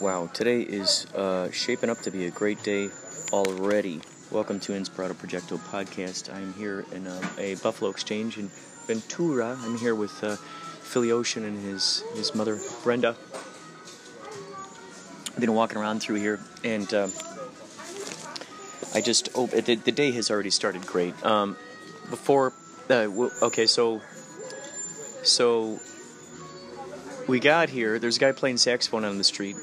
Wow, today is uh, shaping up to be a great day already. Welcome to Inspirato Projecto podcast. I'm here in um, a Buffalo Exchange in Ventura. I'm here with uh, Philly Ocean and his, his mother, Brenda. I've been walking around through here, and uh, I just oh, the, the, day has already started great. Um, before, uh, okay, so so we got here. There's a guy playing saxophone on the street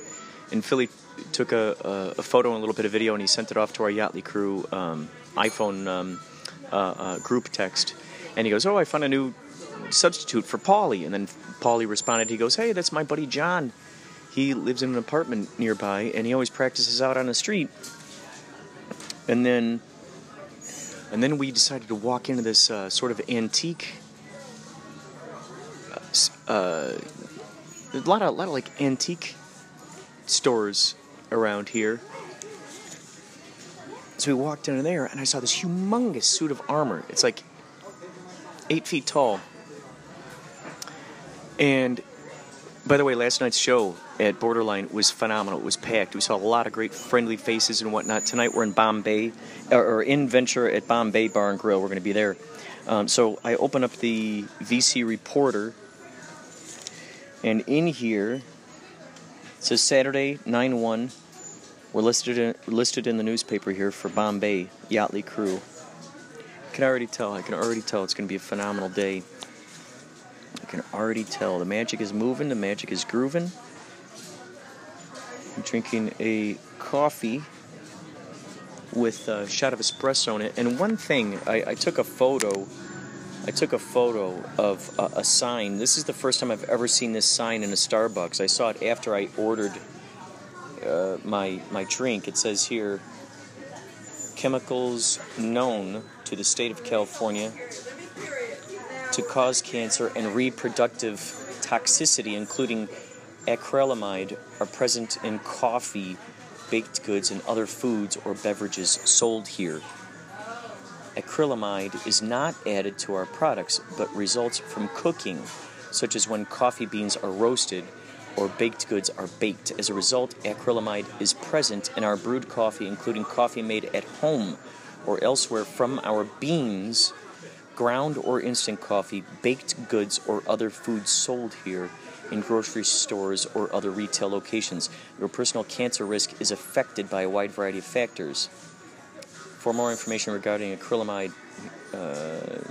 and Philly took a, a, a, photo and a little bit of video, and he sent it off to our Yachtley crew um, iPhone um, uh, uh, group text. And he goes, "Oh, I found a new substitute for Paulie." And then Paulie responded. He goes, "Hey, that's my buddy John. He lives in an apartment nearby, and he always practices out on the street." And then, and then we decided to walk into this uh, sort of antique. Uh, uh a lot of, a lot of like antique stores around here. So we walked into there, and I saw this humongous suit of armor. It's like eight feet tall. And by the way, last night's show at Borderline was phenomenal. It was packed. We saw a lot of great friendly faces and whatnot. Tonight we're in Bombay, or in Ventura at Bombay Bar and Grill. We're going to be there. Um, so I open up the VC Reporter, and in here it says Saturday, 9 1. We're listed in, listed in the newspaper here for Bombay Yachtley Crew. I can already tell. I can already tell it's going to be a phenomenal day. I can already tell. The magic is moving, the magic is grooving. I'm drinking a coffee with a shot of espresso in it. And one thing, I, I took a photo I took a photo of a, a, sign. This is the first time I've ever seen this sign in a Starbucks. I saw it after I ordered uh, my my drink. It says here, chemicals known to the state of California to cause cancer and reproductive toxicity, including acrylamide, are present in coffee, baked goods, and other foods or beverages sold here acrylamide is not added to our products but results from cooking, such as when coffee beans are roasted or baked goods are baked. As a result, acrylamide is present in our brewed coffee, including coffee made at home or elsewhere from our beans, ground or instant coffee, baked goods, or other foods sold here in grocery stores or other retail locations. Your personal cancer risk is affected by a wide variety of factors. For more information regarding acrylamide, uh,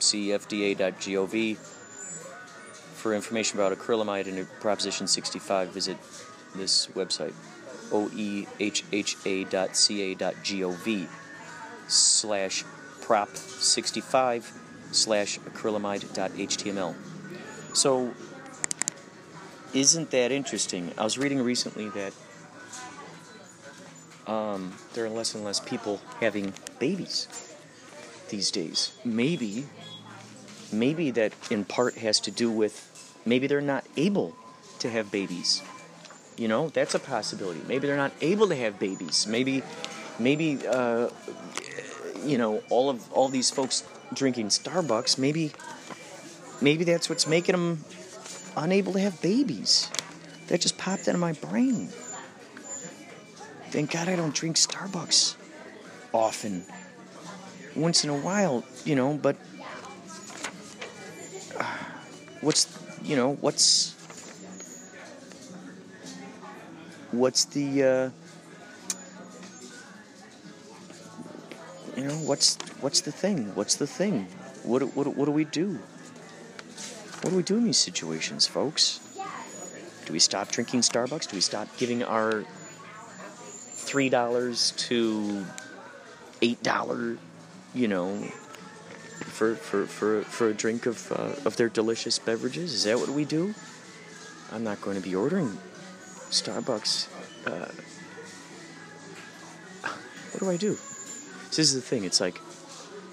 see fda.gov. For information about acrylamide and Proposition 65, visit this website, ohha.ca.gov slash prop 65 slash acrylamide.html. So, isn't that interesting? I was reading recently that um, there are less and less people having babies these days. Maybe, maybe that in part has to do with maybe they're not able to have babies. You know, that's a possibility. Maybe they're not able to have babies. Maybe, maybe, uh, you know, all of all these folks drinking Starbucks. Maybe, maybe that's what's making them unable to have babies. That just popped into my brain. Thank God I don't drink Starbucks often. Once in a while, you know, but uh, what's, you know, what's what's the uh, you know what's what's the thing? What's the thing? What what what do we do? What do we do in these situations, folks? Do we stop drinking Starbucks? Do we stop giving our three dollars to eight dollar, you know, for for for for a drink of uh, of their delicious beverages? Is that what we do? I'm not going to be ordering Starbucks. Uh, what do I do? This is the thing. It's like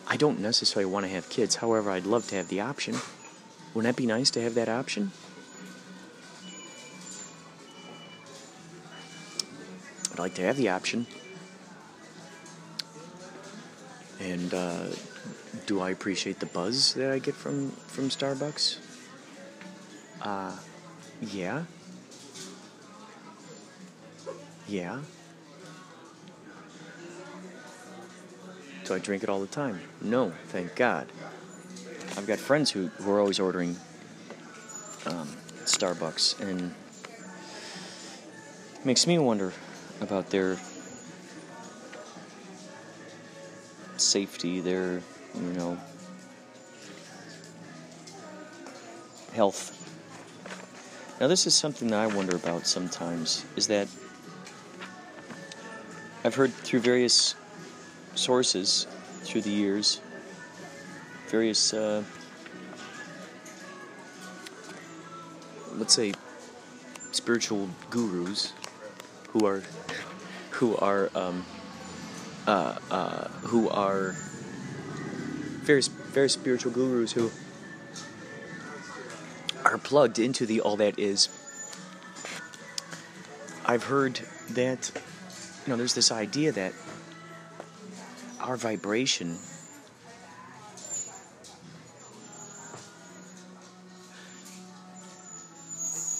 I don't necessarily want to have kids. However, I'd love to have the option. Wouldn't that be nice to have that option? I'd like to have the option. And uh, do I appreciate the buzz that I get from from Starbucks? Uh, yeah. Yeah. Do I drink it all the time? No, thank God. I've got friends who, who are always ordering um, Starbucks, and makes me wonder about their safety, their, you know, health. Now, this is something that I wonder about sometimes is that I've heard through various sources through the years, various, uh, let's say, spiritual gurus who are who are um, uh, uh, who are very very spiritual gurus who are plugged into the all that is. I've heard that you know there's this idea that our vibration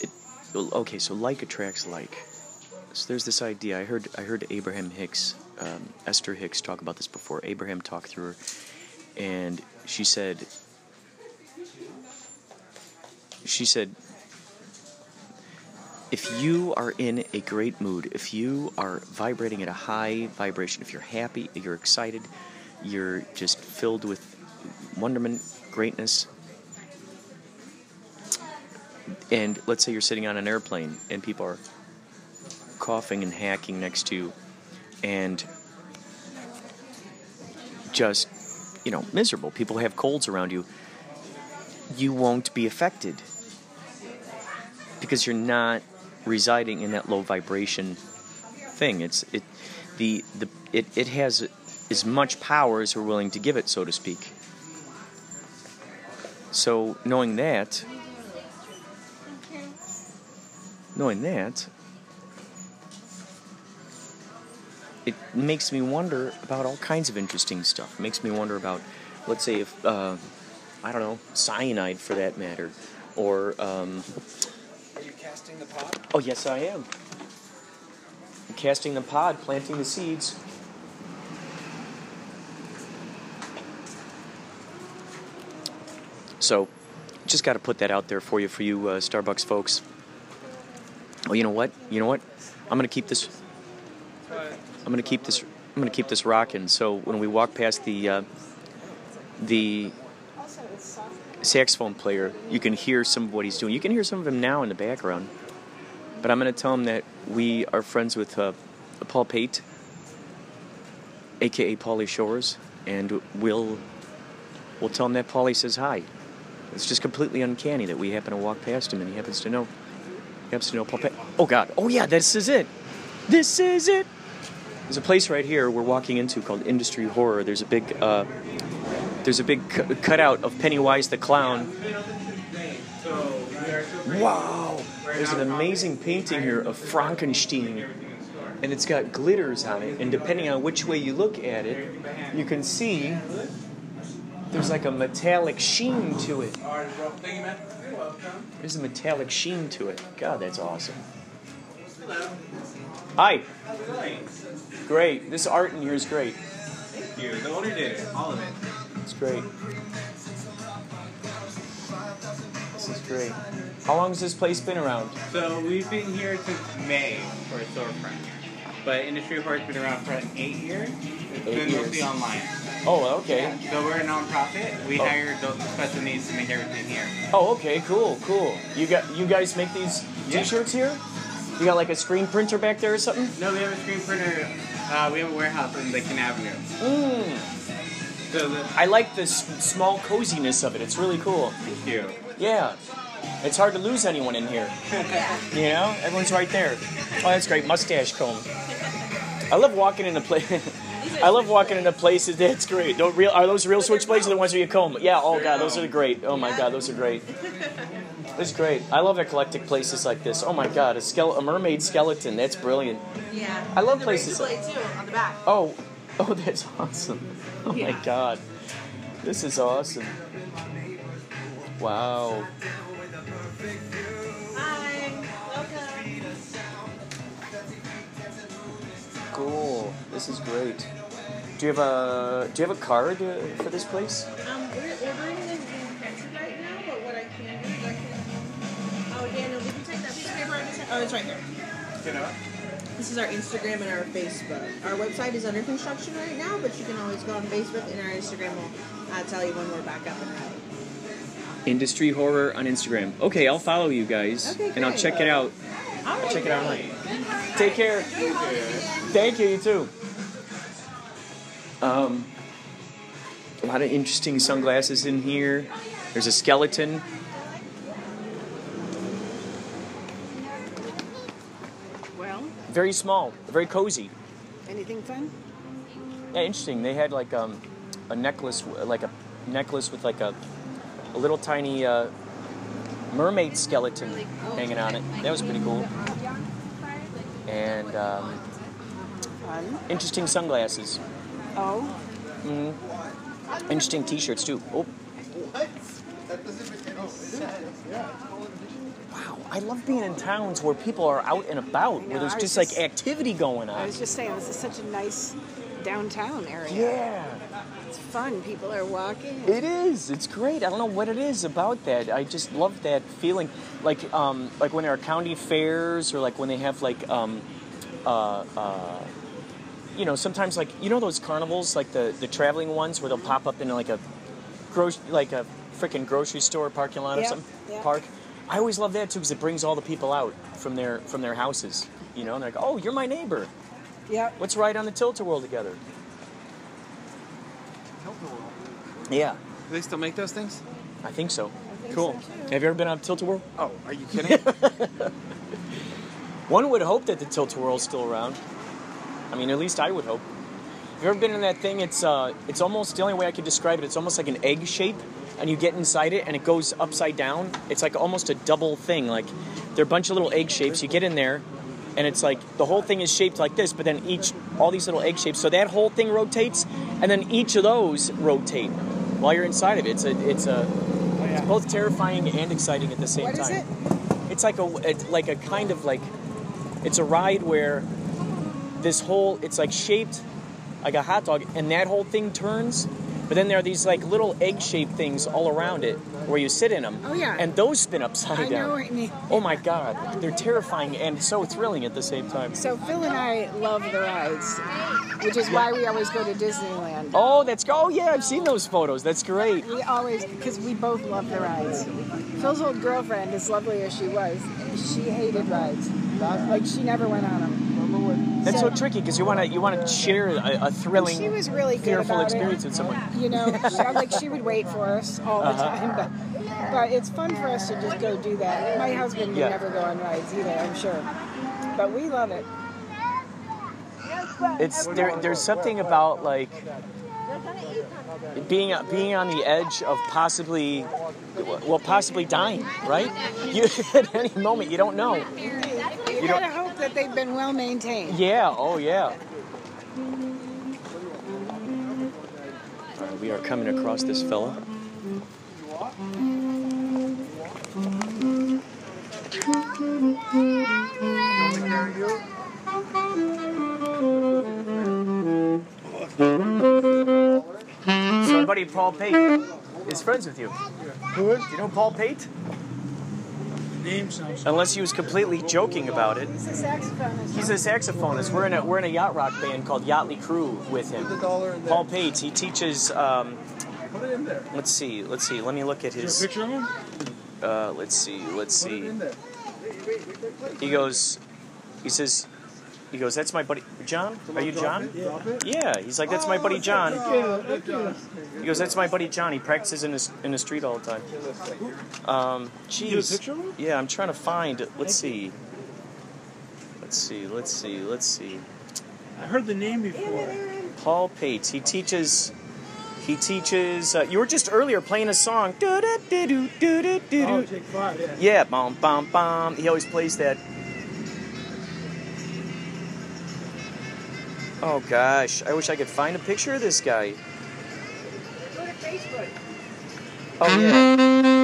it, okay so like attracts like there's this idea. I heard I heard Abraham Hicks, um, Esther Hicks talk about this before. Abraham talked through her, and she said she said if you are in a great mood, if you are vibrating at a high vibration, if you're happy, you're excited, you're just filled with wonderment, greatness, and let's say you're sitting on an airplane and people are coughing and hacking next to you and just, you know, miserable. People have colds around you. You won't be affected because you're not residing in that low vibration thing. It's it the the it, it has as much power as we're willing to give it, so to speak. So knowing that knowing that it makes me wonder about all kinds of interesting stuff. It makes me wonder about, let's say, if, uh, I don't know, cyanide for that matter, or. Um, Are you casting the pod? Oh, yes, I am. I'm casting the pod, planting the seeds. So, just got to put that out there for you, for you uh, Starbucks folks. Oh, you know what? You know what? I'm gonna keep this I'm gonna keep this. I'm gonna keep this rocking. So when we walk past the uh, the saxophone player, you can hear some of what he's doing. You can hear some of him now in the background. But I'm gonna tell him that we are friends with uh, Paul Pate, aka Paulie Shores, and we'll we'll tell him that Paulie says hi. It's just completely uncanny that we happen to walk past him and he happens to know. He happens to know Paul Pate. Oh God! Oh yeah! This is it. This is it. There's a place right here we're walking into called Industry Horror. There's a big, uh, there's a big cu- cutout of Pennywise the clown. Wow! There's an amazing painting here of Frankenstein, and it's got glitters on it. And depending on which way you look at it, you can see there's like a metallic sheen to it. There's a metallic sheen to it. God, that's awesome. Hi. Great. This art in here is great. Thank you. The owner did it. All of it. It's great. This is great. How long has this place been around? So we've been here since May for a storefront. But Industry Horror's been around for eight years. It's Eight been mostly years. online. Oh, okay. So we're a non-profit. We Oh. hire adults with special needs to make everything here. Oh, okay, cool, cool. You got you guys make these Yeah. T-shirts here? You got like a screen printer back there or something? No, we have a screen printer. Uh, we have a warehouse in Lakin Avenue. Mm. So the, I like the s- small coziness of it. It's really cool. thank you. Yeah. It's hard to lose anyone in here. You know, everyone's right there. Oh, that's great. Mustache comb. I love walking into place. I love walking into places. That's great. Don't real are those real switchblades or the ones where you comb? Yeah. Oh god, those are great. Oh my god, those are great. This is great. I love eclectic places like this. Oh my god, a skele- a mermaid skeleton. That's brilliant. Yeah. I love places blade too on the back. Oh, oh, that's awesome. Oh my god, this is awesome. Wow. Hi. Welcome. Cool. This is great. Do you have a Do you have a card uh, for this place? Um, we're Oh, it's right here. You know? This is our Instagram and our Facebook. Our website is under construction right now, but you can always go on Facebook and our Instagram will uh, tell you when we're back up and running. Industry horror on Instagram. Okay, I'll follow you guys, Okay, and I'll check it out. All right, check it out great. Take care. Thank you. You too. Um, a lot of interesting sunglasses in here. There's a skeleton. Well, Very small, very cozy. anything fun? Yeah, interesting. They had like um, a necklace, like a necklace with like a, a little tiny uh, mermaid skeleton hanging on it. That was pretty cool. And um, Fun. interesting sunglasses. Oh, Interesting T-shirts too. Oh. Wow, I love being in towns where people are out and about, where there's just like activity going on. I was just saying, this is such a nice downtown area. Yeah. It's fun. People are walking. It is. It's great. I don't know what it is about that. I just love that feeling. Like, um, like when there are county fairs, or like when they have like, um, uh, uh, you know, sometimes like you know those carnivals, like the the traveling ones, where they'll pop up in like a grocery, like a freaking grocery store parking lot or something yeah. park. I always love that too because it brings all the people out from their from their houses. You know, and they're like, "Oh, you're my neighbor. Yeah. Let's ride on the Tilt-A-Whirl together." Yeah. Do they still make those things? I think so. think cool. so. Have you ever been on Tilt-A-Whirl? Oh, are you kidding? One would hope that the Tilt-A-Whirl's still around. I mean, at least I would hope. Have you ever been in that thing? It's uh, it's almost the only way I could describe it. It's almost like an egg shape, and you get inside it, and it goes upside down. It's like almost a double thing. Like there are a bunch of little egg shapes. You get in there, and it's like the whole thing is shaped like this, but then each all these little egg shapes. So that whole thing rotates, and then each of those rotate while you're inside of it. It's a it's a it's both terrifying and exciting at the same What is time. it? It's like a it's like a kind of like it's a ride where this whole it's like shaped like a hot dog and that whole thing turns but then there are these like little egg shaped things all around it where you sit in them Oh, yeah. and those spin upside I down know what you mean. oh my god they're terrifying and so thrilling at the same time So Phil and I love the rides, which is why we always go to Disneyland. oh that's oh yeah i've seen those photos that's great We always, because we both love the rides. Phil's old girlfriend, as lovely as she was, she hated rides. Like she never went on them. That's so tricky because you want to you want to share a, a thrilling She was really fearful experience it. with someone You know, she, like she would wait for us all the Uh-huh. time, but but it's fun for us to just go do that. My husband would Yeah. never go on rides either, I'm sure, but we love it. it's there there's something about like being being on the edge of possibly well possibly dying right you at any moment you don't know You, don't- that they've been well maintained. yeah oh yeah All right, we are coming across this fella so my buddy paul pate is friends with you Who is? do you know paul pate name sounds. Unless he was completely joking about it. He's a saxophonist. He's a saxophonist. We're in a we're in a yacht rock band called Yachtley Crew with him. Paul Pate. He teaches. Um, Put it in there. let's see. Let's see. Let me look at Is there a his. picture of him? Uh, let's see. Let's see. He goes. He says. He goes. That's my buddy John. Are you John? Drop. Yeah. He's like. That's my buddy John. Yeah, thank you. He goes. That's my buddy John. He practices in the in the street all the time. Um. You Jeez. picture of him? Yeah. I'm trying to find. Let's see. Let's see. Let's see. Let's see. I heard the name before. Paul Pate. He teaches. He teaches. Uh, you were just earlier playing a song. Oh, take five. Yeah. Yeah, bum bum bum. He always plays that. Oh gosh, I wish I could find a picture of this guy. Go to Facebook. Oh yeah.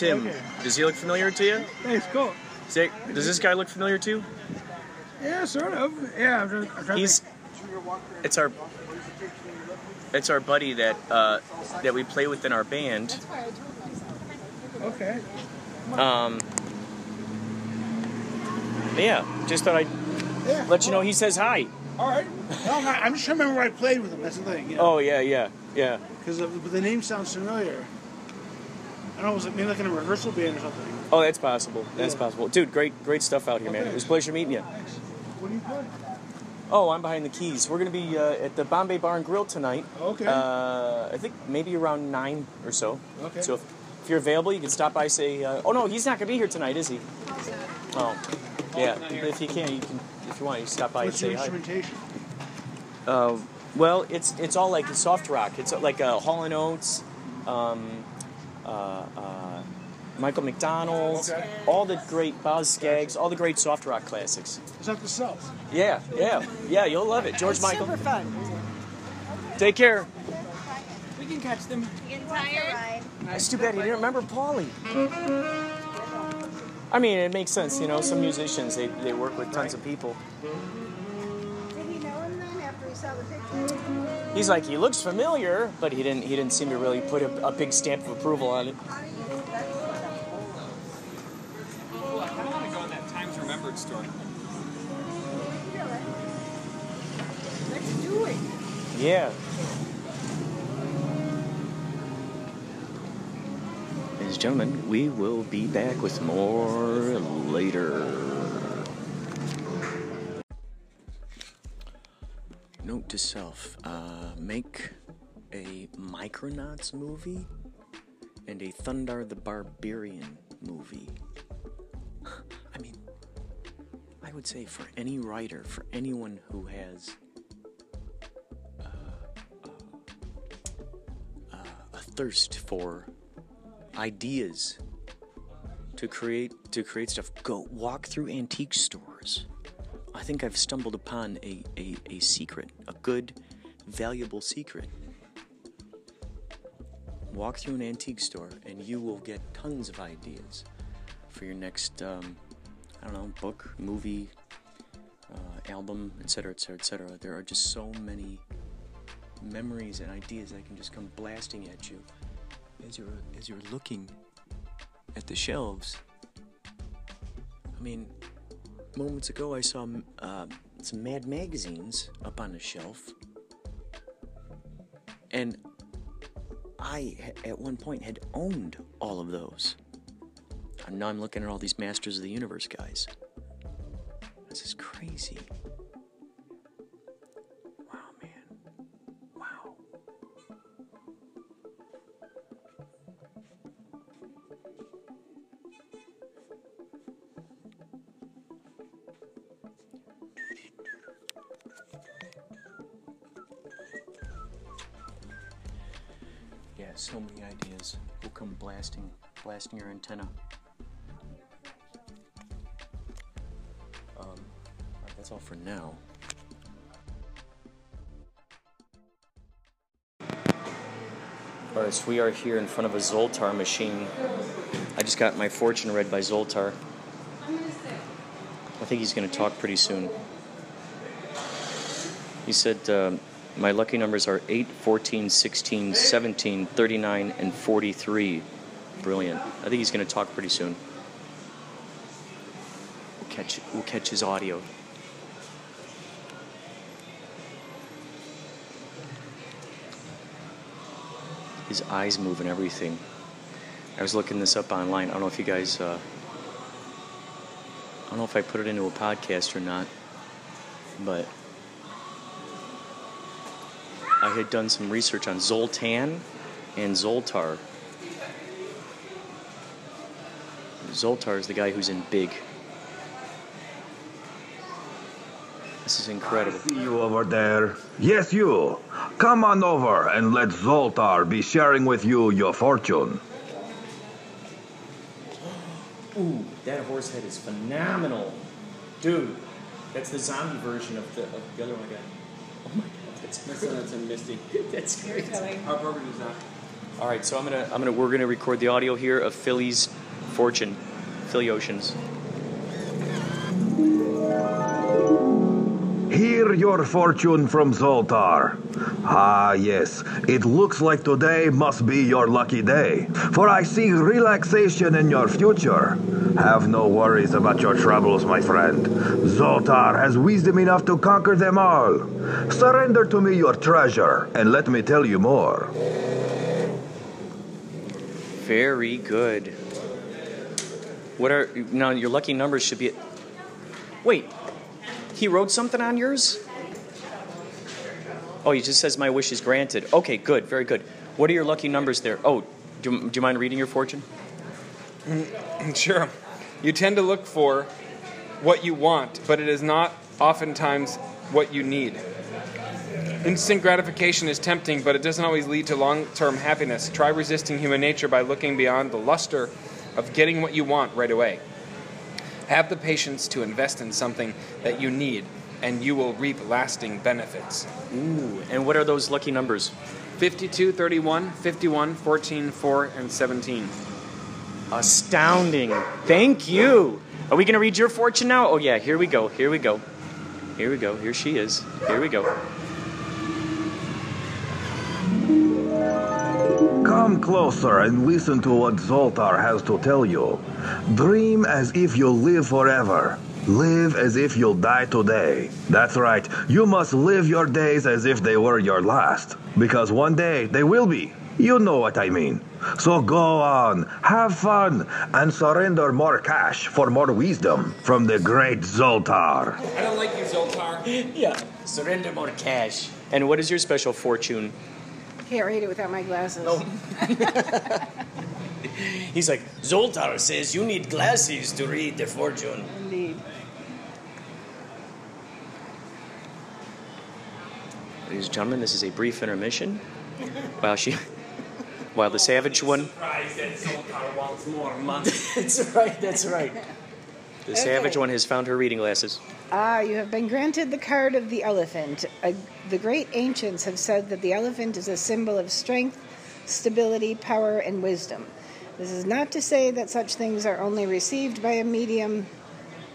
Him. Okay. Does he look familiar to you? Thanks, cool. Does, this guy look familiar to you? Yeah, sort of. Yeah, I'm He's. It's our. It's our buddy that uh, that we play with in our band. Okay. Um, yeah, just thought I'd Yeah. let you know he says hi. All right. No, I'm, just trying to remember where I played with him. That's the thing. Oh yeah, yeah, yeah. Because the name sounds familiar. I don't know, was it maybe like in a rehearsal band or something? Oh, that's possible. That's Yeah. possible, dude. Great, great stuff out here, man. It was a pleasure meeting you. Thanks. What do you play? Oh, I'm behind the keys. We're gonna be uh, at the Bombay Bar and Grill tonight. Okay. Uh, I think maybe around nine or so. Okay. So if, if you're available, you can stop by. Say, uh, oh no, he's not gonna be here tonight, is he? Oh, yeah. If you can, you can. If you want, you can stop by What's and say hi. instrumentation? Uh, well, it's it's all like soft rock. It's like uh, Hall and Oates, um, uh, uh, Michael McDonald, Okay. all the great Boz Scaggs, all the great soft rock classics. It's not the South. Yeah, yeah, yeah. You'll love it, George It's Michael. super fun. Take care. We can catch them. It's too bad he didn't remember Paulie. I mean, it makes sense, you know. Some musicians they, they work with tons of people. Did he know him then after he saw the picture? He's like, he looks familiar, but he didn't he didn't seem to really put a, a big stamp of approval on it. Let's do it. Yeah. Ladies and gentlemen, we will be back with more later. To self uh, make a Micronauts movie and a Thundarr the Barbarian movie. I mean, I would say for any writer, for anyone who has a thirst for ideas to create to create stuff go walk through antique stores i think i've stumbled upon a, a, a secret a good valuable secret walk through an antique store and you will get tons of ideas for your next um, i don't know book movie uh, album etc etc etc there are just so many memories and ideas that can just come blasting at you as you're as you're looking at the shelves. I mean, moments ago I saw uh, some Mad magazines up on the shelf, and I at one point had owned all of those. And now I'm looking at all these Masters of the Universe guys. This is crazy. Yeah, so many ideas will come blasting, blasting your antenna. Um, alright, that's all for now. Alright, so we are here in front of a Zoltar machine. I just got my fortune read by Zoltar. I think he's going to talk pretty soon. He said, uh, My lucky numbers are 8, 14, 16, 17, 39, and 43. Brilliant. I think he's going to talk pretty soon. We'll catch, we'll catch his audio. His eyes move and everything. I was looking this up online. I don't know if you guys. Uh, I don't know if I put it into a podcast or not, but I had done some research on Zoltan and Zoltar. Zoltar is the guy who's in Big. This is incredible. I See you over there. Yes, you. Come on over and let Zoltar be sharing with you your fortune. Ooh, that horse head is phenomenal. Dude, that's the zombie version of the, of the other one I got. Oh my god, that's That's, that's a Misty. that's great. How appropriate is that? All right, so I'm gonna I'm gonna we're gonna record the audio here of Philly's fortune, Philly Oceans. Hear your fortune from Zoltar. Ah, yes, it looks like today must be your lucky day, for I see relaxation in your future. Have no worries about your troubles, my friend. Zoltar has wisdom enough to conquer them all. Surrender to me your treasure, and let me tell you more. Very good. What are now your lucky numbers should be? Wait, he wrote something on yours? Oh, he just says my wish is granted. Okay, good, very good. What are your lucky numbers there? Oh, do, do you mind reading your fortune? Mm, sure. You tend to look for what you want, but it is not oftentimes what you need. Instant gratification is tempting, but it doesn't always lead to long term happiness. Try resisting human nature by looking beyond the luster of getting what you want right away. Have the patience to invest in something that you need, and you will reap lasting benefits. Ooh, and what are those lucky numbers? 52, 31, 51, 14, 4, and 17. Astounding. Thank you. Are we going to read your fortune now? Oh, yeah, here we go. Here we go. Here we go. Here she is. Here we go. Come closer and listen to what Zoltar has to tell you. Dream as if you'll live forever. Live as if you'll die today. That's right, you must live your days as if they were your last. Because one day they will be. You know what I mean. So go on, have fun, and surrender more cash for more wisdom from the great Zoltar. I don't like you, Zoltar. Yeah. Surrender more cash. And what is your special fortune? Can't read it without my glasses. He's like, Zoltar says you need glasses to read the fortune. Indeed. Ladies and gentlemen, this is a brief intermission. While she, while the savage one. Zoltar wants more money. that's right. That's right. The savage one has found her reading glasses. Ah, you have been granted the card of the elephant. Uh, the great ancients have said that the elephant is a symbol of strength, stability, power, and wisdom. This is not to say that such things are only received by a medium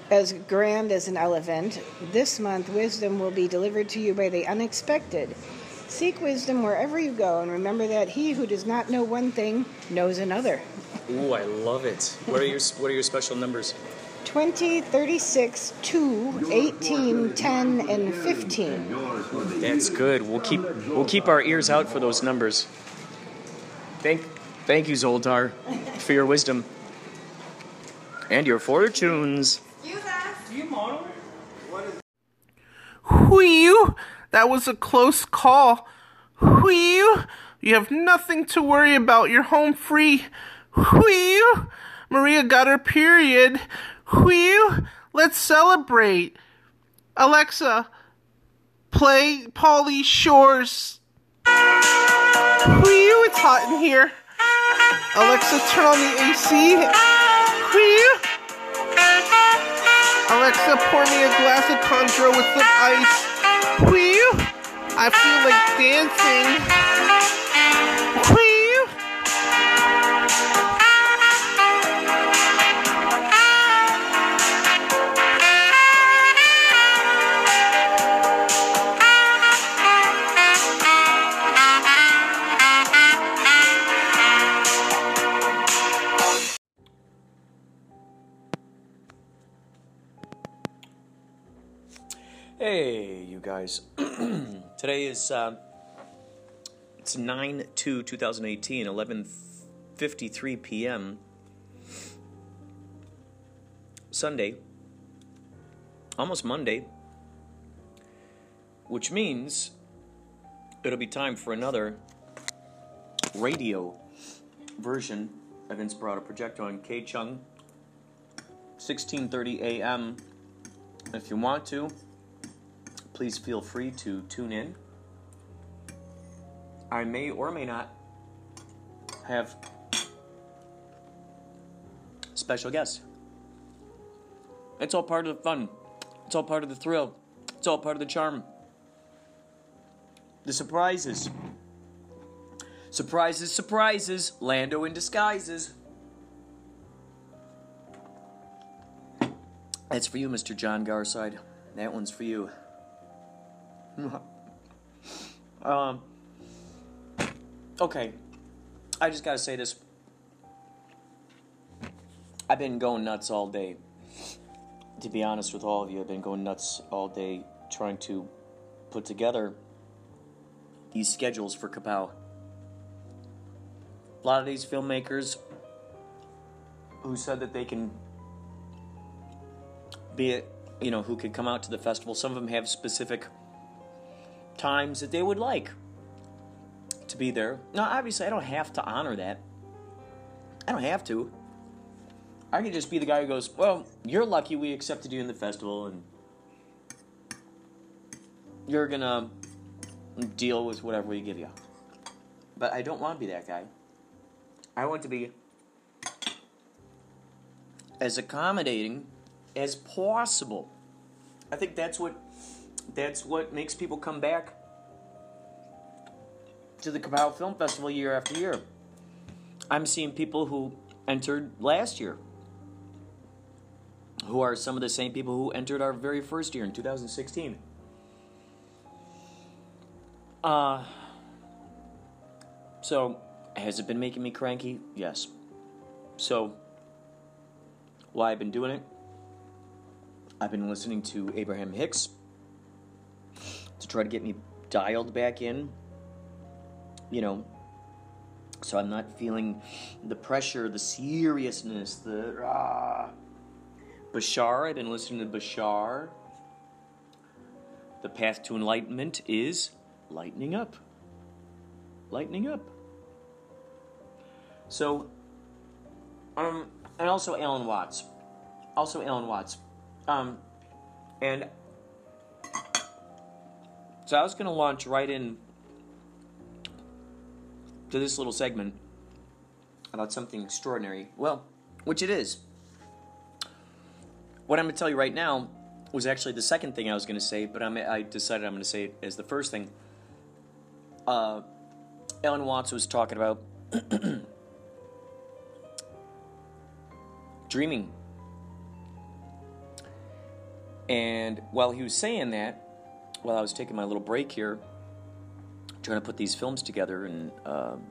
as grand as an elephant. This month, wisdom will be delivered to you by the unexpected. Seek wisdom wherever you go, and remember that he who does not know one thing knows another. Ooh, I love it. What are your What are your special numbers? 20, 36, 2, 18, 10, and 15. That's good. We'll keep We'll keep our ears out for those numbers. Thank Thank you, Zoltar, for your wisdom. And your fortunes. You have few more. Whew, that was a close call. Whew, you have nothing to worry about. You're home free. Whew, Maria got her period. Whew, let's celebrate. Alexa, play Paulie Shores. Whew, it's hot in here. Alexa, turn on the AC. Alexa, pour me a glass of Conjuro with some ice. I feel like dancing. Guys. Today is uh, it's 9 2 2018, 11:53 p.m. Sunday. Almost Monday. Which means it'll be time for another radio version of Inspirato Projecto on KCHUNG 16:30 a.m. If you want to, please feel free to tune in. I may or may not have special guests. It's all part of the fun. It's all part of the thrill. It's all part of the charm. The surprises. Surprises, surprises. Lando in disguises. That's for you, Mr. John Garside. That one's for you. um. Okay. I just gotta say this. I've been going nuts all day. To be honest with all of you, I've been going nuts all day trying to put together these schedules for Kapow. A lot of these filmmakers who said that they can be it, you know, who could come out to the festival, some of them have specific times that they would like to be there. Now, obviously, I don't have to honor that. I don't have to. I can just be the guy who goes, Well, you're lucky we accepted you in the festival, and you're gonna deal with whatever we give you. But I don't want to be that guy. I want to be as accommodating as possible. I think that's what that's what makes people come back to the Kapow Film Festival year after year. I'm seeing people who entered last year, who are some of the same people who entered our very first year in 2016. Uh, so, has it been making me cranky? Yes. So, why I've been doing it? I've been listening to Abraham Hicks to try to get me dialed back in. You know, so I'm not feeling the pressure, the seriousness, the rah. Bashar, I've been listening to Bashar. The path to enlightenment is lightening up. Lightening up. So, um, and also Alan Watts. Also Alan Watts. Um, and so I was going to launch right in to this little segment about something extraordinary. Well, which it is. What I'm going to tell you right now was actually the second thing I was going to say, but I'm, I decided I'm going to say it as the first thing. Uh, Alan Watts was talking about dreaming. And while he was saying that, while I was taking my little break here, trying to put these films together and um,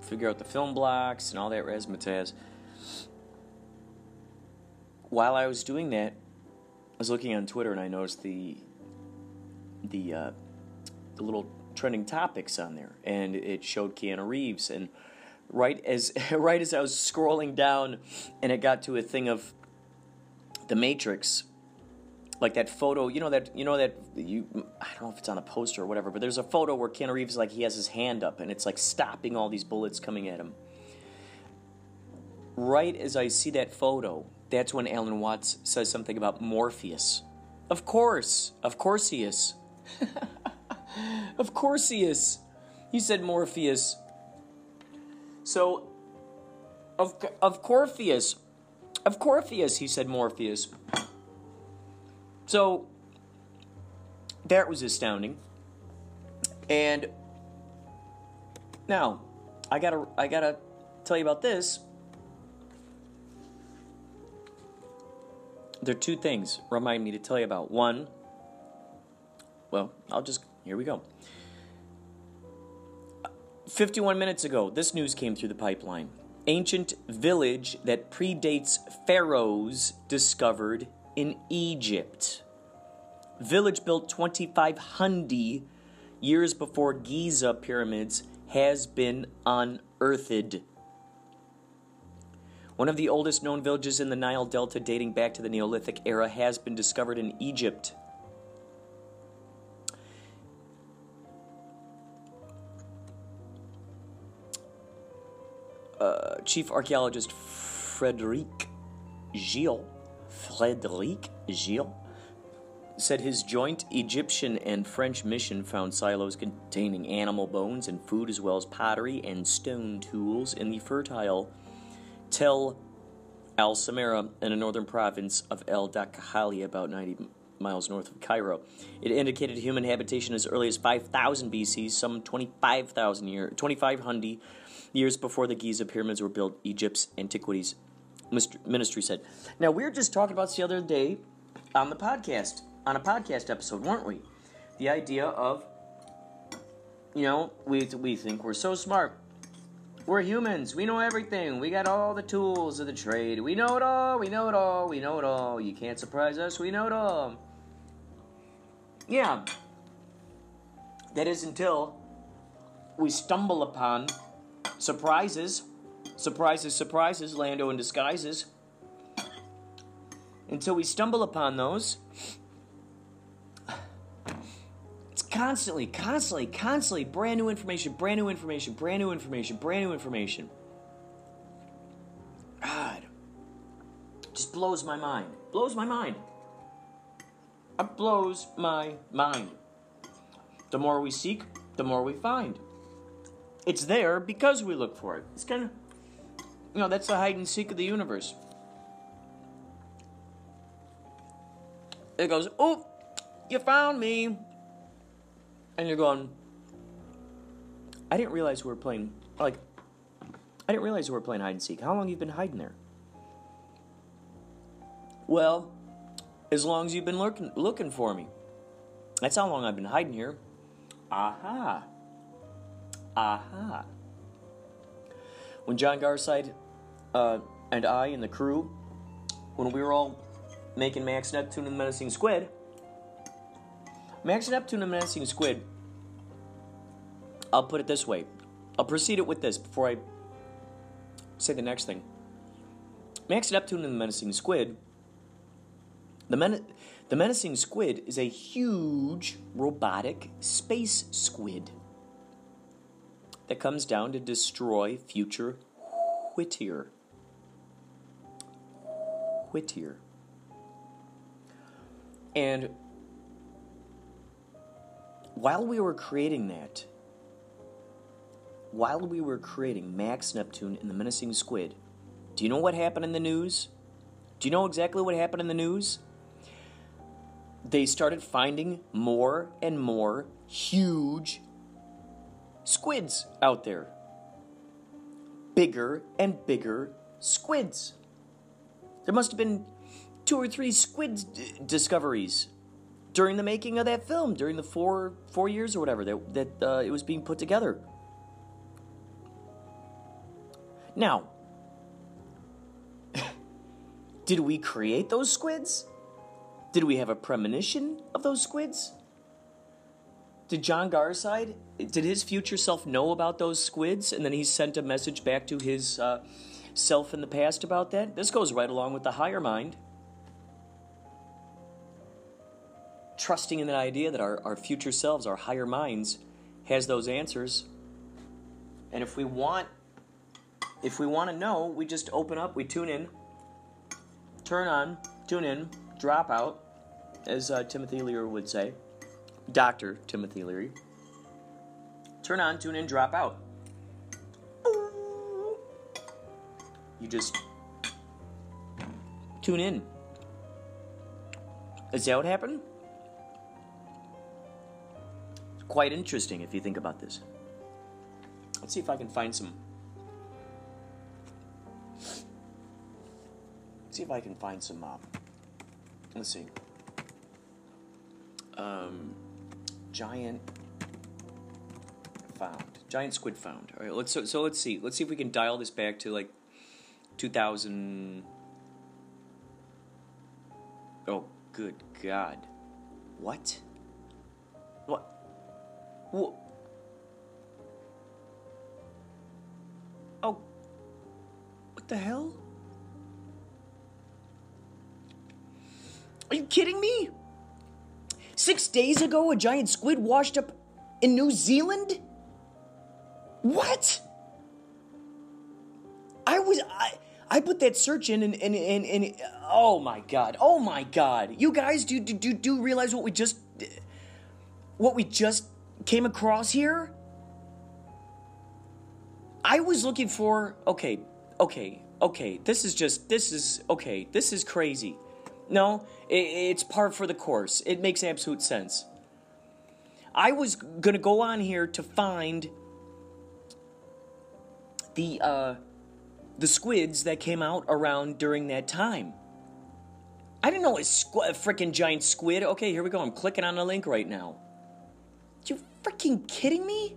figure out the film blocks and all that razzmatazz. While I was doing that, I was looking on Twitter and I noticed the the uh, the little trending topics on there, and it showed Keanu Reeves. And right as right as I was scrolling down, and it got to a thing of the Matrix, like that photo. You know that you know that you. I don't know if it's on a poster or whatever, but there's a photo where Keanu Reeves like he has his hand up, and it's like stopping all these bullets coming at him. Right as I see that photo, that's when Alan Watts says something about Morpheus. Of course, of course he is. of course he is. He said Morpheus. So, of of Corpheus, of Corpheus, he said Morpheus. So, that was astounding. And now, I gotta I gotta tell you about this. There are two things remind me to tell you about. One, well, I'll just here we go. 51 minutes ago, this news came through the pipeline. Ancient village that predates pharaohs discovered in Egypt. Village built 2500 years before Giza pyramids has been unearthed. One of the oldest known villages in the Nile Delta dating back to the Neolithic era has been discovered in Egypt. Uh, Chief archaeologist Frederic Gilles, Frederic Gilles, said his joint Egyptian and French mission found silos containing animal bones and food as well as pottery and stone tools in the fertile Tel Al Samara in the northern province of El Dakhali, about 90 miles north of Cairo. It indicated human habitation as early as 5000 BC, some 25,000 years, 2500 years before the Giza pyramids were built, Egypt's antiquities ministry said. Now, we were just talking about this the other day on the podcast, on a podcast episode, weren't we? The idea of, you know, we, we think we're so smart. We're humans. We know everything. We got all the tools of the trade. We know it all. We know it all. We know it all. You can't surprise us. We know it all. Yeah. That is until we stumble upon surprises. Surprises, surprises, Lando in disguises. Until we stumble upon those, it's constantly, constantly, constantly brand new information, brand new information, brand new information, brand new information. God. Just blows my mind. Blows my mind. It blows my mind. The more we seek, the more we find. It's there because we look for it. It's kind of, you know, that's the hide and seek of the universe. It goes, oh, you found me. And you're going, I didn't realize we were playing, like, I didn't realize we were playing hide and seek. How long you been hiding there? Well, as long as you've been looking, looking for me. That's how long I've been hiding here. Aha. Aha. When John Garside uh, and I and the crew, when we were all making Max Neptune and the Menacing Squid, Max Neptune and the Menacing Squid, I'll put it this way. I'll proceed it with this before I say the next thing. Max Neptune and the Menacing Squid. The, men- the Menacing Squid is a huge robotic space squid that comes down to destroy future Whittier. Whittier. And while we were creating that, while we were creating Max Neptune and the Menacing Squid, do you know what happened in the news? Do you know exactly what happened in the news? They started finding more and more huge squids out there. Bigger and bigger squids. There must have been two or three squid d- discoveries during the making of that film, during the four four years or whatever that that uh, it was being put together. Now, did we create those squids? Did we have a premonition of those squids? Did John Garside, did his future self know about those squids and then he sent a message back to his uh, self in the past about that? This goes right along with the higher mind. Trusting in that idea that our, our future selves, our higher minds, has those answers. And if we want if we want to know, we just open up, we tune in, turn on, tune in, drop out, as uh, Timothy Leary would say. Dr. Timothy Leary. Turn on, tune in, drop out. You just tune in. Is that what happened? It's quite interesting if you think about this. Let's see if I can find some. see if I can find some. Uh, let's see. Um, giant found, giant squid found. All right, let's so, so let's see. Let's see if we can dial this back to like 2000. Oh, good God! What? What? What? Oh, what the hell? Are you kidding me? Six days ago, a giant squid washed up in New Zealand? What? I put that search in and and, and, and oh my god, oh my god. You guys do do do, do realize what we just what we just came across here? I was looking for okay, okay, okay. This is just this is okay. This is crazy. No, it, it's par for the course. It makes absolute sense. I was gonna go on here to find the uh, the squids that came out around during that time. I didn't know a, squ- a freaking giant squid. Okay, here we go. I'm clicking on the link right now. You freaking kidding me?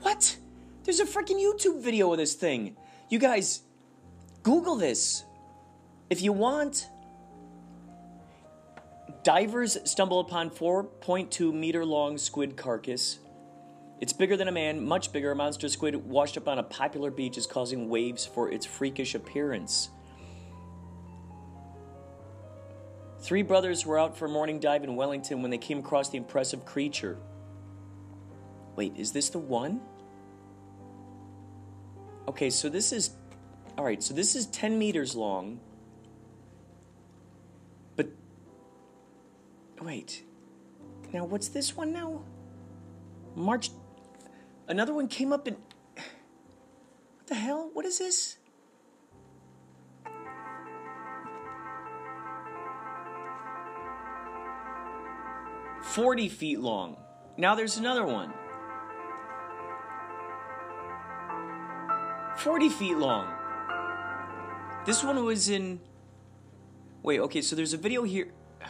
What? There's a freaking YouTube video of this thing. You guys, Google this if you want. Divers stumble upon 4.2 meter long squid carcass. It's bigger than a man, much bigger. A monster squid washed up on a popular beach is causing waves for its freakish appearance. Three brothers were out for a morning dive in Wellington when they came across the impressive creature. Wait, is this the one? Okay, so this is. Alright, so this is 10 meters long. But. Wait. Now, what's this one now? March. Another one came up in. What the hell? What is this? Forty feet long. Now there's another one. 40 feet long. This one was in. Wait, okay, so there's a video here.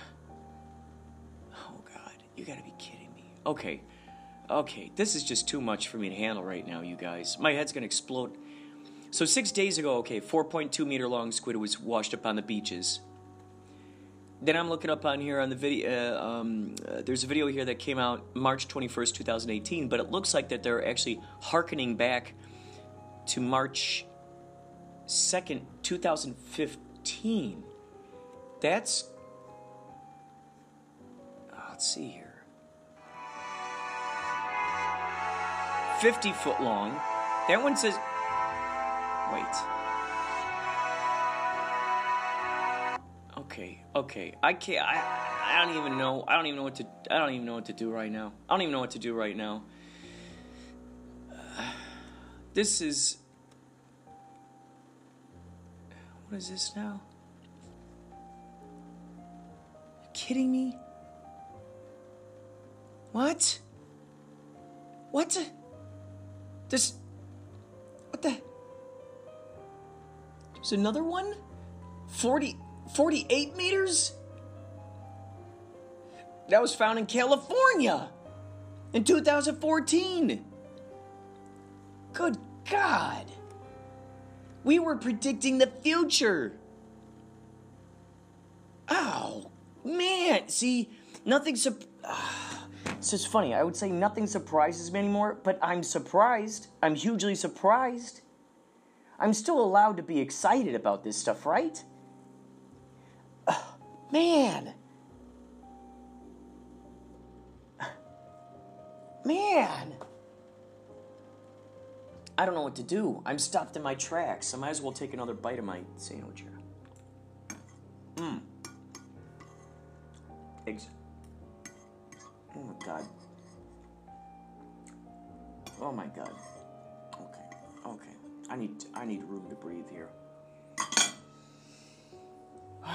Oh, God. You gotta be kidding me. Okay. Okay, this is just too much for me to handle right now, you guys. My head's gonna explode. So, six days ago, okay, 4.2 meter long squid was washed up on the beaches. Then I'm looking up on here on the video. Uh, um, uh, there's a video here that came out March 21st, 2018, but it looks like that they're actually harkening back to March 2nd, 2015. That's. Oh, let's see here. 50 foot long. That one says. Wait. Okay, okay. I can't. I, I don't even know. I don't even know what to. I don't even know what to do right now. I don't even know what to do right now. This is. What is this now? You kidding me? What? What? This. What the? There's another one? 40. 48 meters? That was found in California in 2014. Good God! We were predicting the future! Oh, man! See, nothing. Sup- ah. It's just funny. I would say nothing surprises me anymore, but I'm surprised. I'm hugely surprised. I'm still allowed to be excited about this stuff, right? Ugh, man. Man. I don't know what to do. I'm stopped in my tracks. I might as well take another bite of my sandwich here. Mmm. Eggs. Oh my god. Oh my god. Okay. Okay. I need I need room to breathe here.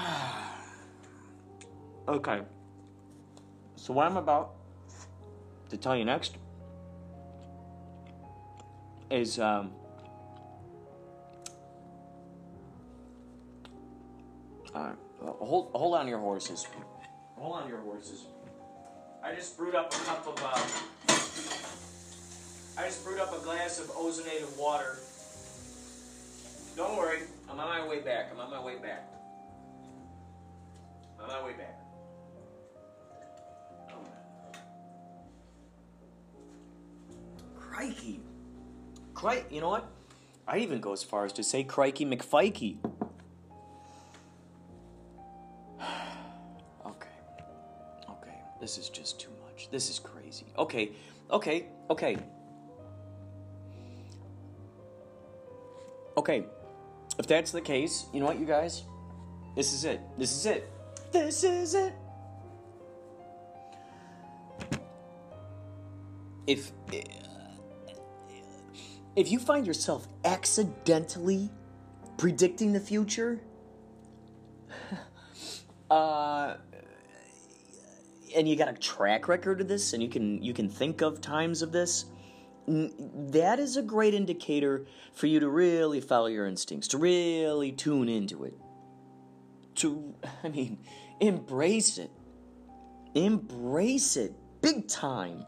okay. So what I'm about to tell you next is um hold hold on your horses. Hold on your horses. I just brewed up a cup of uh, I just brewed up a glass of ozonated water. Don't worry, I'm on my way back. I'm on my way back. I'm on my way back. Crikey. Crike, you know what? I even go as far as to say Crikey McFikey. This is just too much. This is crazy. Okay. Okay. Okay. Okay. If that's the case, you know what, you guys? This is it. This is it. This is it. If if you find yourself accidentally predicting the future, uh, and you got a track record of this, and you can you can think of times of this, that is a great indicator for you to really follow your instincts, to really tune into it, to I mean, embrace it, embrace it big time.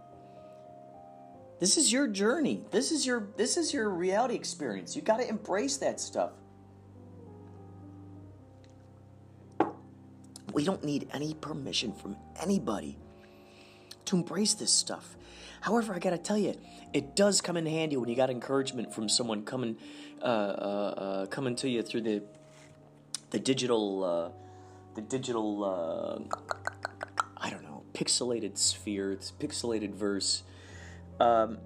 This is your journey. This is your this is your reality experience. You got to embrace that stuff. We don't need any permission from anybody to embrace this stuff. However, I gotta tell you, it does come in handy when you got encouragement from someone coming, uh, uh, uh, coming to you through the, the digital, uh, the digital, uh, I don't know, pixelated sphere, it's pixelated verse. Um,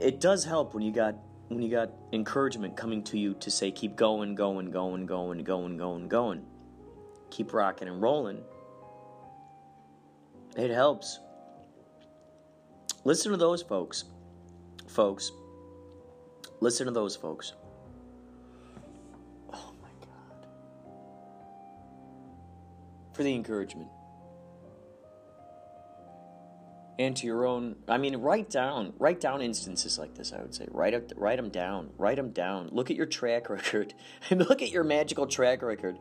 it does help when you got when you got encouragement coming to you to say keep going, going, going, going, going, going, going keep rocking and rolling. It helps. Listen to those folks. Folks. Listen to those folks. Oh my God. For the encouragement. And to your own, I mean, write down, write down instances like this. I would say, write up, write them down, write them down. Look at your track record, look at your magical track record.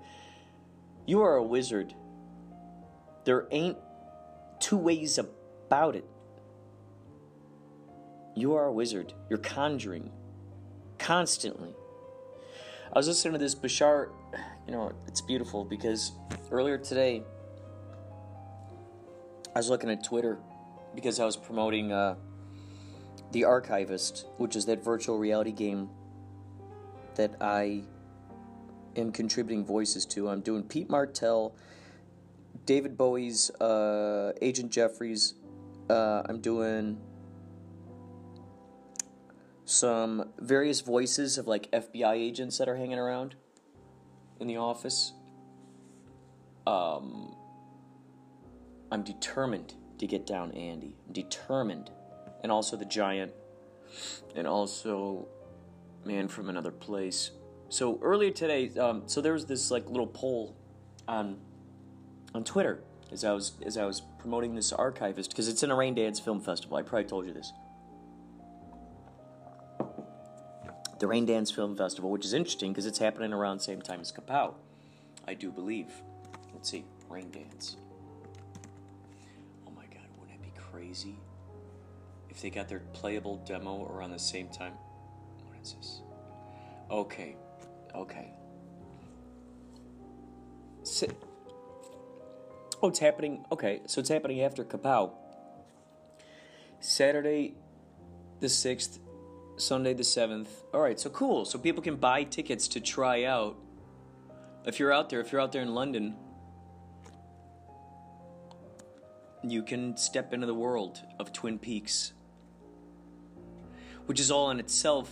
You are a wizard. There ain't two ways about it. You are a wizard. You're conjuring constantly. I was listening to this Bashar, you know, it's beautiful because earlier today I was looking at Twitter because I was promoting uh, The Archivist, which is that virtual reality game that I am contributing voices to. I'm doing Pete Martell, David Bowie's uh, Agent Jeffries. Uh, I'm doing some various voices of like FBI agents that are hanging around in the office. Um, I'm determined to get down Andy. I'm determined. And also the giant. And also man from another place. So earlier today, um, so there was this like little poll on on Twitter as I was as I was promoting this archivist because it's in a Raindance Film Festival. I probably told you this. The Raindance Film Festival, which is interesting because it's happening around the same time as Kapow, I do believe. Let's see, Raindance. Oh my God, wouldn't it be crazy if they got their playable demo around the same time? What is this? Okay, okay. So, oh, it's happening. Okay, so it's happening after Kapow. Saturday the 6th, Sunday the 7th. All right, so cool. So people can buy tickets to try out. If you're out there, if you're out there in London, you can step into the world of Twin Peaks, which is all in itself.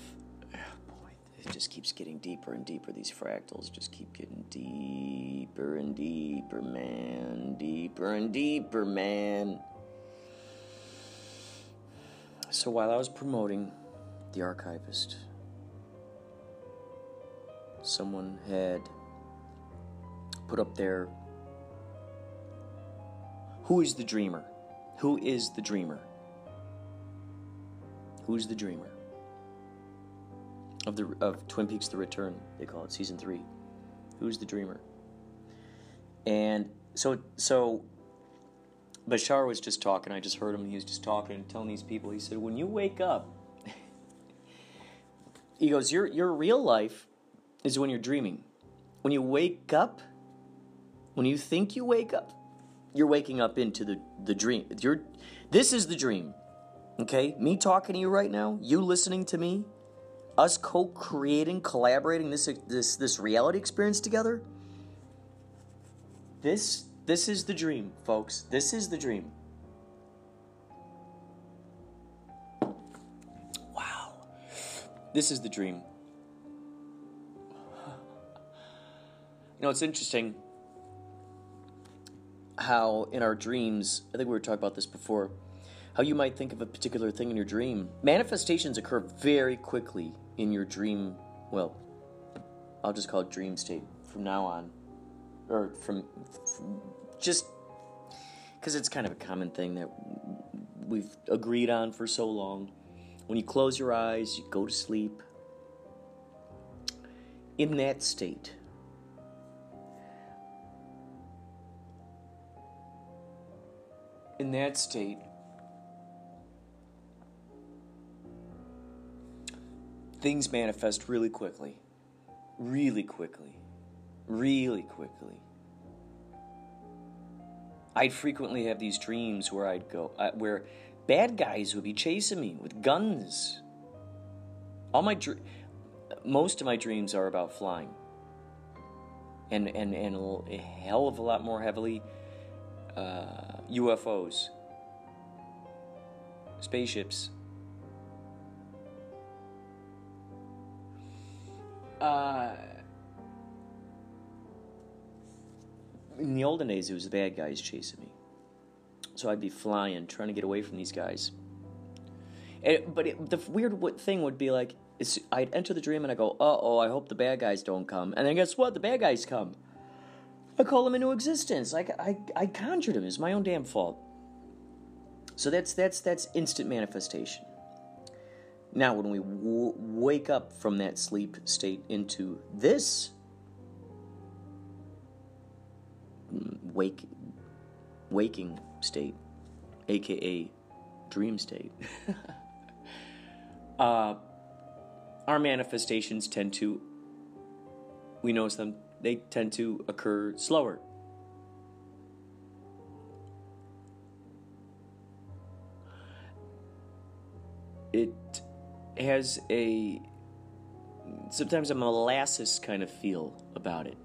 It just keeps getting deeper and deeper. These fractals just keep getting deeper and deeper, man. Deeper and deeper, man. So while I was promoting The Archivist, someone had put up there Who is the dreamer? Who is the dreamer? Who's the dreamer? Of the of Twin Peaks The Return, they call it season 3. Who's the dreamer? And so so Bashar was just talking. I just heard him. He was just talking and telling these people. He said, "When you wake up, he goes, your your real life is when you're dreaming. When you wake up, when you think you wake up, you're waking up into the the dream. You're this is the dream. Okay, me talking to you right now, you listening to me, us co-creating, collaborating this this this reality experience together. This this is the dream, folks. This is the dream. Wow. This is the dream. You know, it's interesting how in our dreams, I think we were talking about this before, how you might think of a particular thing in your dream. Manifestations occur very quickly in your dream, well, I'll just call it dream state from now on. Or from, from just because it's kind of a common thing that we've agreed on for so long. When you close your eyes, you go to sleep. In that state, in that state, things manifest really quickly. Really quickly. Really quickly. I'd frequently have these dreams where I'd go, uh, where bad guys would be chasing me with guns. All my, dr- most of my dreams are about flying, and and and a hell of a lot more heavily uh, UFOs, spaceships. Uh, in the olden days, it was the bad guys chasing me. So I'd be flying, trying to get away from these guys. But it, the weird thing would be like, I'd enter the dream and I go, uh oh, I hope the bad guys don't come. And then guess what? The bad guys come. I call them into existence. I, I, I conjured them. It's my own damn fault. So that's that's that's instant manifestation. Now, when we w- wake up from that sleep state into this wake waking state, aka dream state, uh, our manifestations tend to we notice them they tend to occur slower. Has a sometimes a molasses kind of feel about it.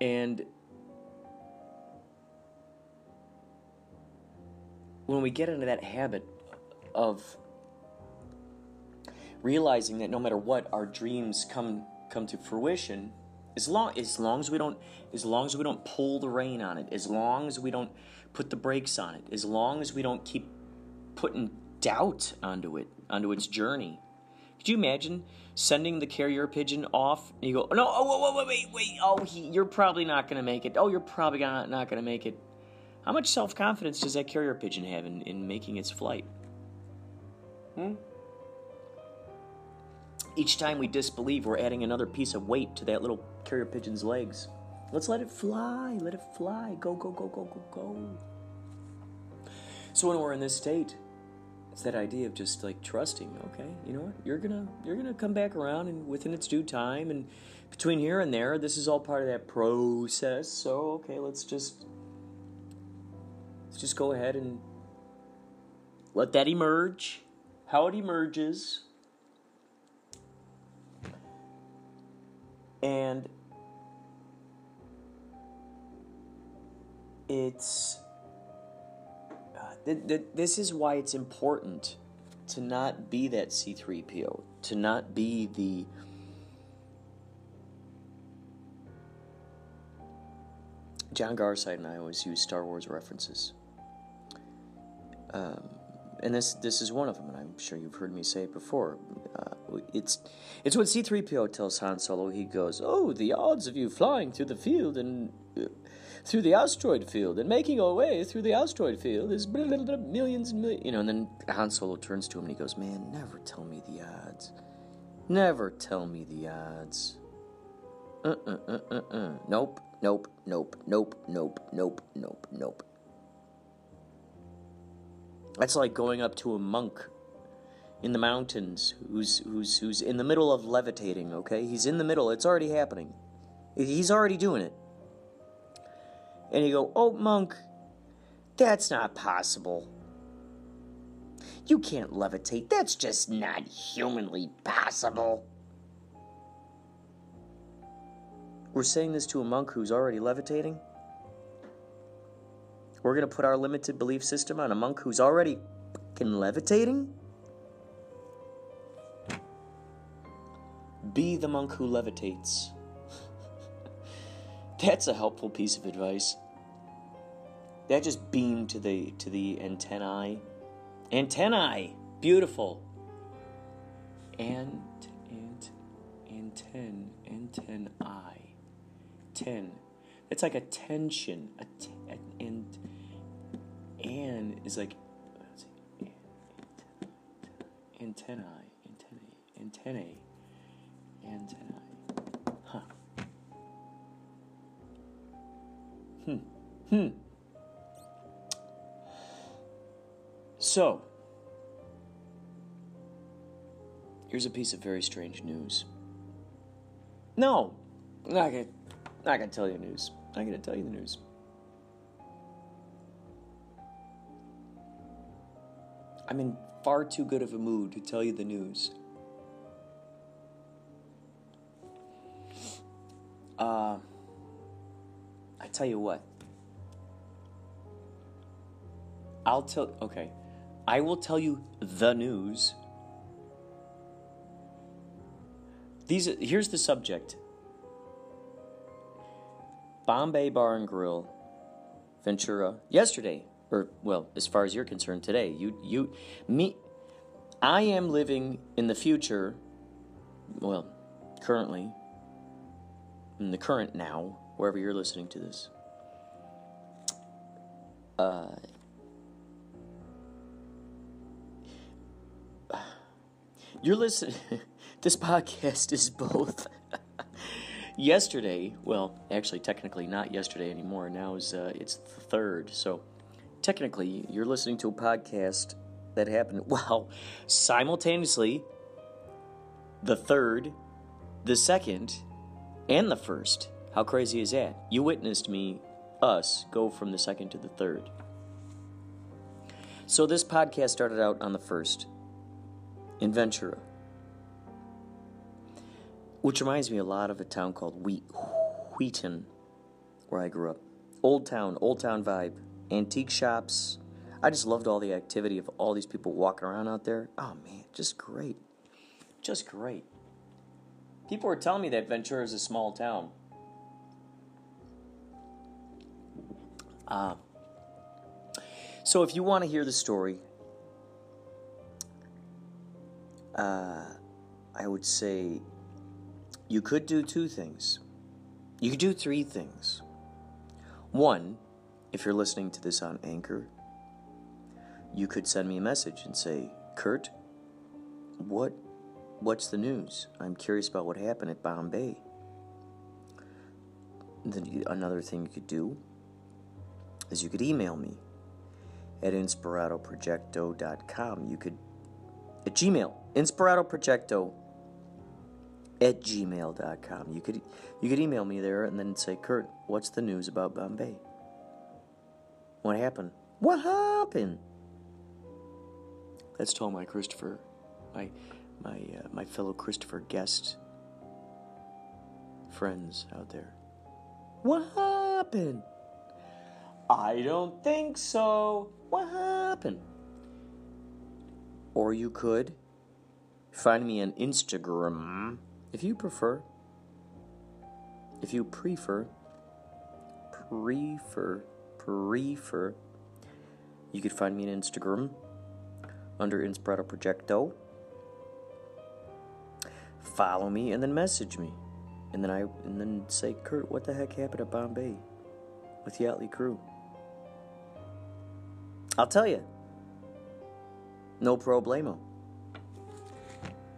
And when we get into that habit of realizing that no matter what our dreams come come to fruition as long as long as we don't as long as we don't pull the rein on it as long as we don't put the brakes on it. As long as we don't keep putting doubt onto it onto its journey. Could you imagine sending the carrier pigeon off and you go no oh wait wait wait wait oh he, you're probably not going to make it. Oh you're probably not, not going to make it. How much self-confidence does that carrier pigeon have in, in making its flight? Hmm? Each time we disbelieve, we're adding another piece of weight to that little carrier pigeon's legs. Let's let it fly, let it fly. Go, go, go, go, go, go. So when we're in this state, it's that idea of just like trusting, okay, you know what? You're gonna you're gonna come back around and within its due time and between here and there, this is all part of that process. So okay, let's just let's just go ahead and let that emerge. How it emerges. And it's uh, th- th- this is why it's important to not be that C3PO, to not be the John Garside and I always use Star Wars references. Um, and this this is one of them, and I'm sure you've heard me say it before. Uh, it's it's what C-3PO tells Han Solo. He goes, "Oh, the odds of you flying through the field and uh, through the asteroid field and making our way through the asteroid field is blah, blah, blah, millions and millions." You know, and then Han Solo turns to him and he goes, "Man, never tell me the odds. Never tell me the odds. Uh uh uh uh uh. Nope, nope, nope, nope, nope, nope, nope, nope." That's like going up to a monk in the mountains who's who's who's in the middle of levitating, okay? He's in the middle, it's already happening. He's already doing it. And you go, "Oh, monk, that's not possible. You can't levitate. That's just not humanly possible." We're saying this to a monk who's already levitating? We're going to put our limited belief system on a monk who's already fucking levitating? Be the monk who levitates. That's a helpful piece of advice. That just beamed to the to the antennae. Antennae, beautiful. And and anten antennae, ten. It's like a tension. And and is like antennae, antennae, antennae, antennae. Hmm. So, here's a piece of very strange news. No, I'm not gonna, not gonna tell you the news. I'm gonna tell you the news. I'm in far too good of a mood to tell you the news. Uh, I tell you what. I'll tell. Okay, I will tell you the news. These. Here's the subject. Bombay Bar and Grill, Ventura. Yesterday, or well, as far as you're concerned, today. You. You. Me. I am living in the future. Well, currently. In the current now, wherever you're listening to this. Uh. You're listening. this podcast is both. yesterday, well, actually, technically not yesterday anymore. Now is uh, it's the third. So, technically, you're listening to a podcast that happened. Well, simultaneously, the third, the second, and the first. How crazy is that? You witnessed me, us, go from the second to the third. So this podcast started out on the first in Ventura, which reminds me a lot of a town called Wheat, Wheaton, where I grew up. Old town, old town vibe, antique shops. I just loved all the activity of all these people walking around out there. Oh man, just great. Just great. People were telling me that Ventura is a small town. Uh, so if you want to hear the story, uh, I would say you could do two things. You could do three things. One, if you're listening to this on Anchor, you could send me a message and say, Kurt, what what's the news? I'm curious about what happened at Bombay. Then another thing you could do is you could email me at inspiratoprojecto.com. You could at Gmail, inspiratoprojecto at gmail.com. You could you could email me there and then say, Kurt, what's the news about Bombay? What happened? What happened? Let's tell my Christopher, my my uh, my fellow Christopher guest friends out there. What happened? I don't think so. What happened? Or you could find me on Instagram if you prefer. If you prefer, prefer, prefer, you could find me on Instagram under Inspirato Projecto. Follow me and then message me. And then I and then say, Kurt, what the heck happened at Bombay with the Yachtley Crew? I'll tell you. No problemo.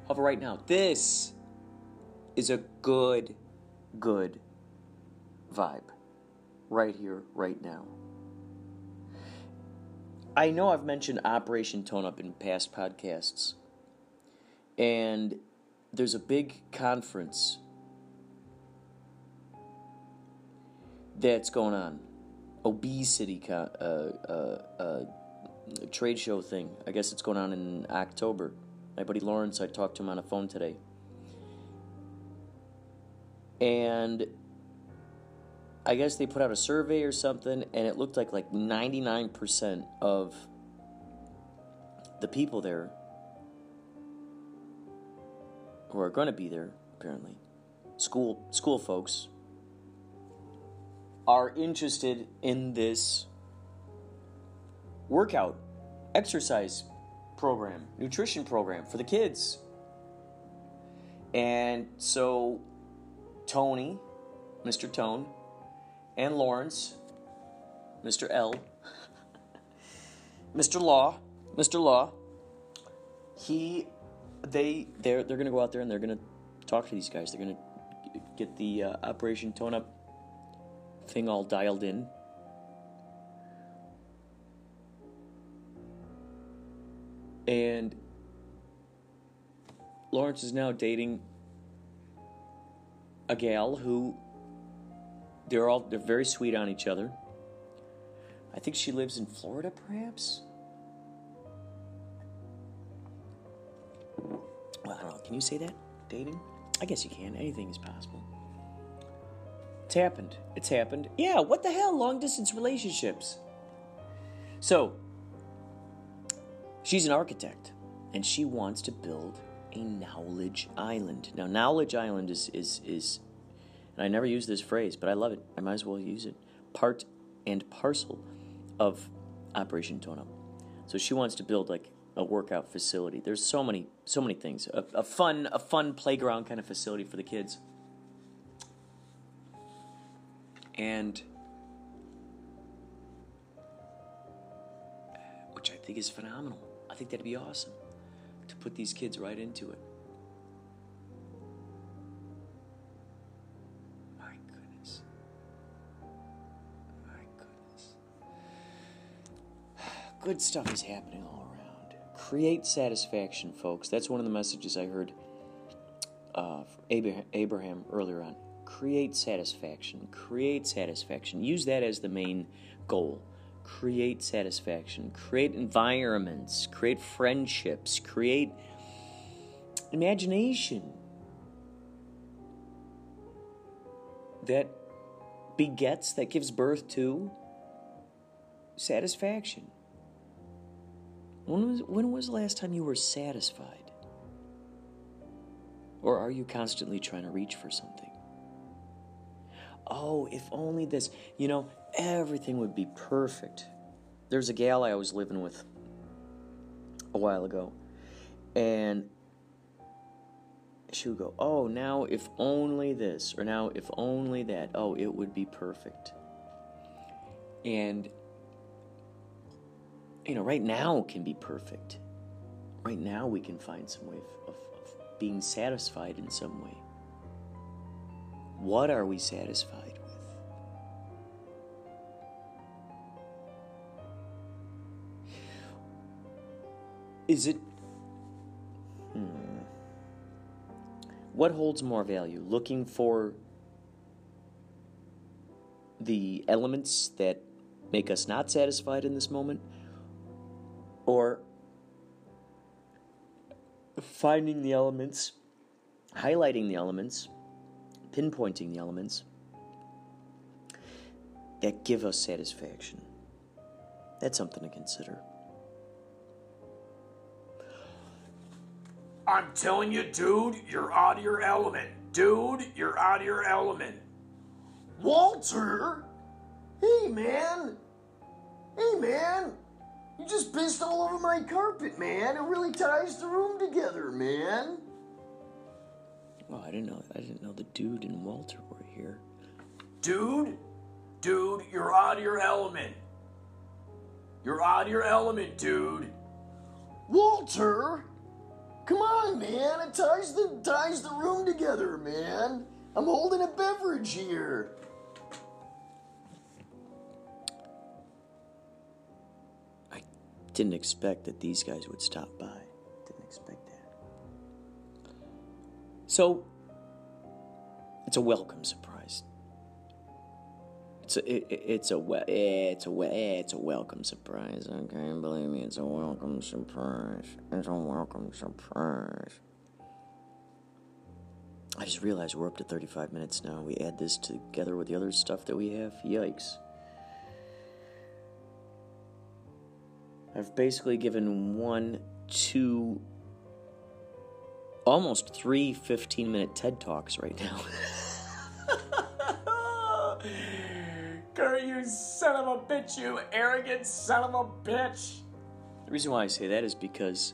However, right now, this is a good, good vibe. Right here, right now. I know I've mentioned Operation Tone Up in past podcasts. And there's a big conference that's going on. Obesity con- uh, uh, uh, trade show thing. I guess it's going on in October. My buddy Lawrence, I talked to him on the phone today. And I guess they put out a survey or something, and it looked like like 99% of the people there who are going to be there, apparently, school school folks, are interested in this workout, exercise program, nutrition program for the kids. And so Tony, Mr. Tone, and Lawrence, Mr. L, Mr. Law, Mr. Law, he they they're they're gonna go out there and they're gonna talk to these guys. They're gonna get the uh, Operation Tone Up thing all dialed in. And Lawrence is now dating a gal who they're all they're very sweet on each other. I think she lives in Florida, perhaps. Well, I don't know. Can you say that? Dating? I guess you can. Anything is possible. It's happened. It's happened. Yeah, what the hell? Long distance relationships. So, she's an architect and she wants to build a knowledge island. Now, knowledge island is, is, is, and I never use this phrase, but I love it. I might as well use it. Part and parcel of Operation Tone Up. So she wants to build like a workout facility. There's so many, so many things. A, a fun, a fun playground kind of facility for the kids. And which I think is phenomenal. I think that'd be awesome to put these kids right into it. My goodness. My goodness. Good stuff is happening all around. Create satisfaction, folks. That's one of the messages I heard uh, Abraham earlier on. Create satisfaction. Create satisfaction. Use that as the main goal create satisfaction, create environments, create friendships, create imagination that begets, that gives birth to satisfaction. When was, when was the last time you were satisfied? Or are you constantly trying to reach for something? Oh, if only this, you know, everything would be perfect. There's a gal I was living with a while ago, and she would go, Oh, now if only this, or now if only that, oh, it would be perfect. And, you know, right now can be perfect. Right now we can find some way of, of, of being satisfied in some way. What are we satisfied Is it. Hmm. What holds more value? Looking for the elements that make us not satisfied in this moment, or finding the elements, highlighting the elements, pinpointing the elements that give us satisfaction. That's something to consider. I'm telling you, dude, you're out of your element. Dude, you're out of your element. Walter? Hey, man. Hey, man. You just pissed all over my carpet, man. It really ties the room together, man. Oh, I didn't know. I didn't know the dude and Walter were here. Dude, dude, you're out of your element. You're out of your element, dude. Walter? Come on, man. It ties the ties the room together, man. I'm holding a beverage here. I didn't expect that these guys would stop by. Didn't expect that. So, it's a welcome surprise. It's a, it, it's a it's a it's a welcome surprise. Okay, believe me, it's a welcome surprise. It's a welcome surprise. I just realized we're up to 35 minutes now. We add this together with the other stuff that we have. Yikes. I've basically given one, two, almost three 15 minute TED Talks right now. Kurt, you son of a bitch, you arrogant son of a bitch. The reason why I say that is because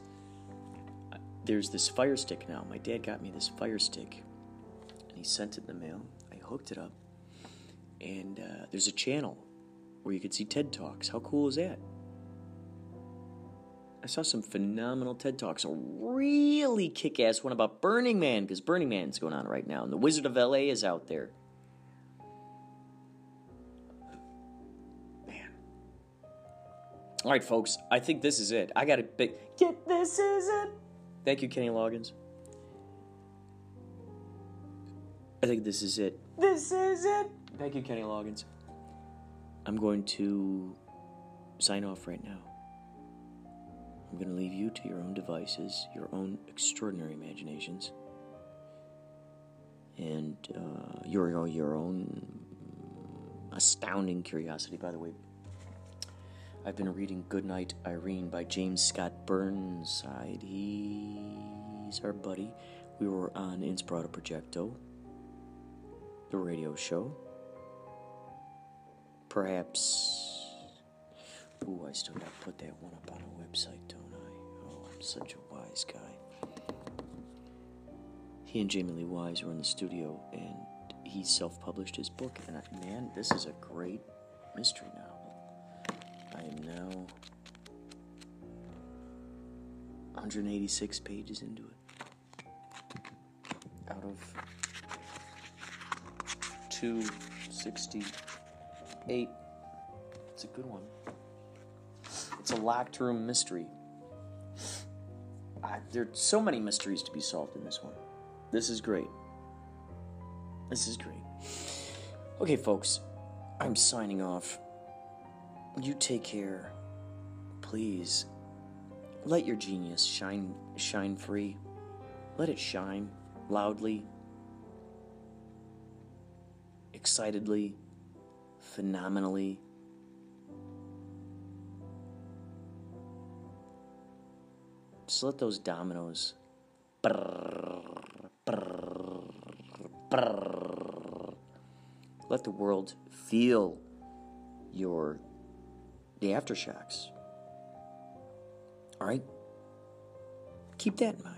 there's this fire stick now. My dad got me this fire stick, and he sent it in the mail. I hooked it up, and uh, there's a channel where you could see TED Talks. How cool is that? I saw some phenomenal TED Talks. A really kick ass one about Burning Man, because Burning Man's going on right now, and the Wizard of LA is out there. All right, folks, I think this is it. I got a big. Get this is it. Thank you, Kenny Loggins. I think this is it. This is it. Thank you, Kenny Loggins. I'm going to sign off right now. I'm going to leave you to your own devices, your own extraordinary imaginations, and uh, your your own astounding curiosity. By the way, I've been reading Goodnight Irene by James Scott Burnside. He's our buddy. We were on Inspirato Projecto, the radio show. Perhaps. Ooh, I still gotta put that one up on a website, don't I? Oh, I'm such a wise guy. He and Jamie Lee Wise were in the studio, and he self published his book. And I, man, this is a great mystery novel. I am now 186 pages into it. Out of 268. It's a good one. It's a locked room mystery. I, there are so many mysteries to be solved in this one. This is great. This is great. Okay, folks, I'm signing off. You take care. Please let your genius shine shine free. Let it shine loudly, excitedly, phenomenally. Just let those dominoes brrr, brrr, brrr. let the world feel your the aftershocks. All right? Keep that in mind.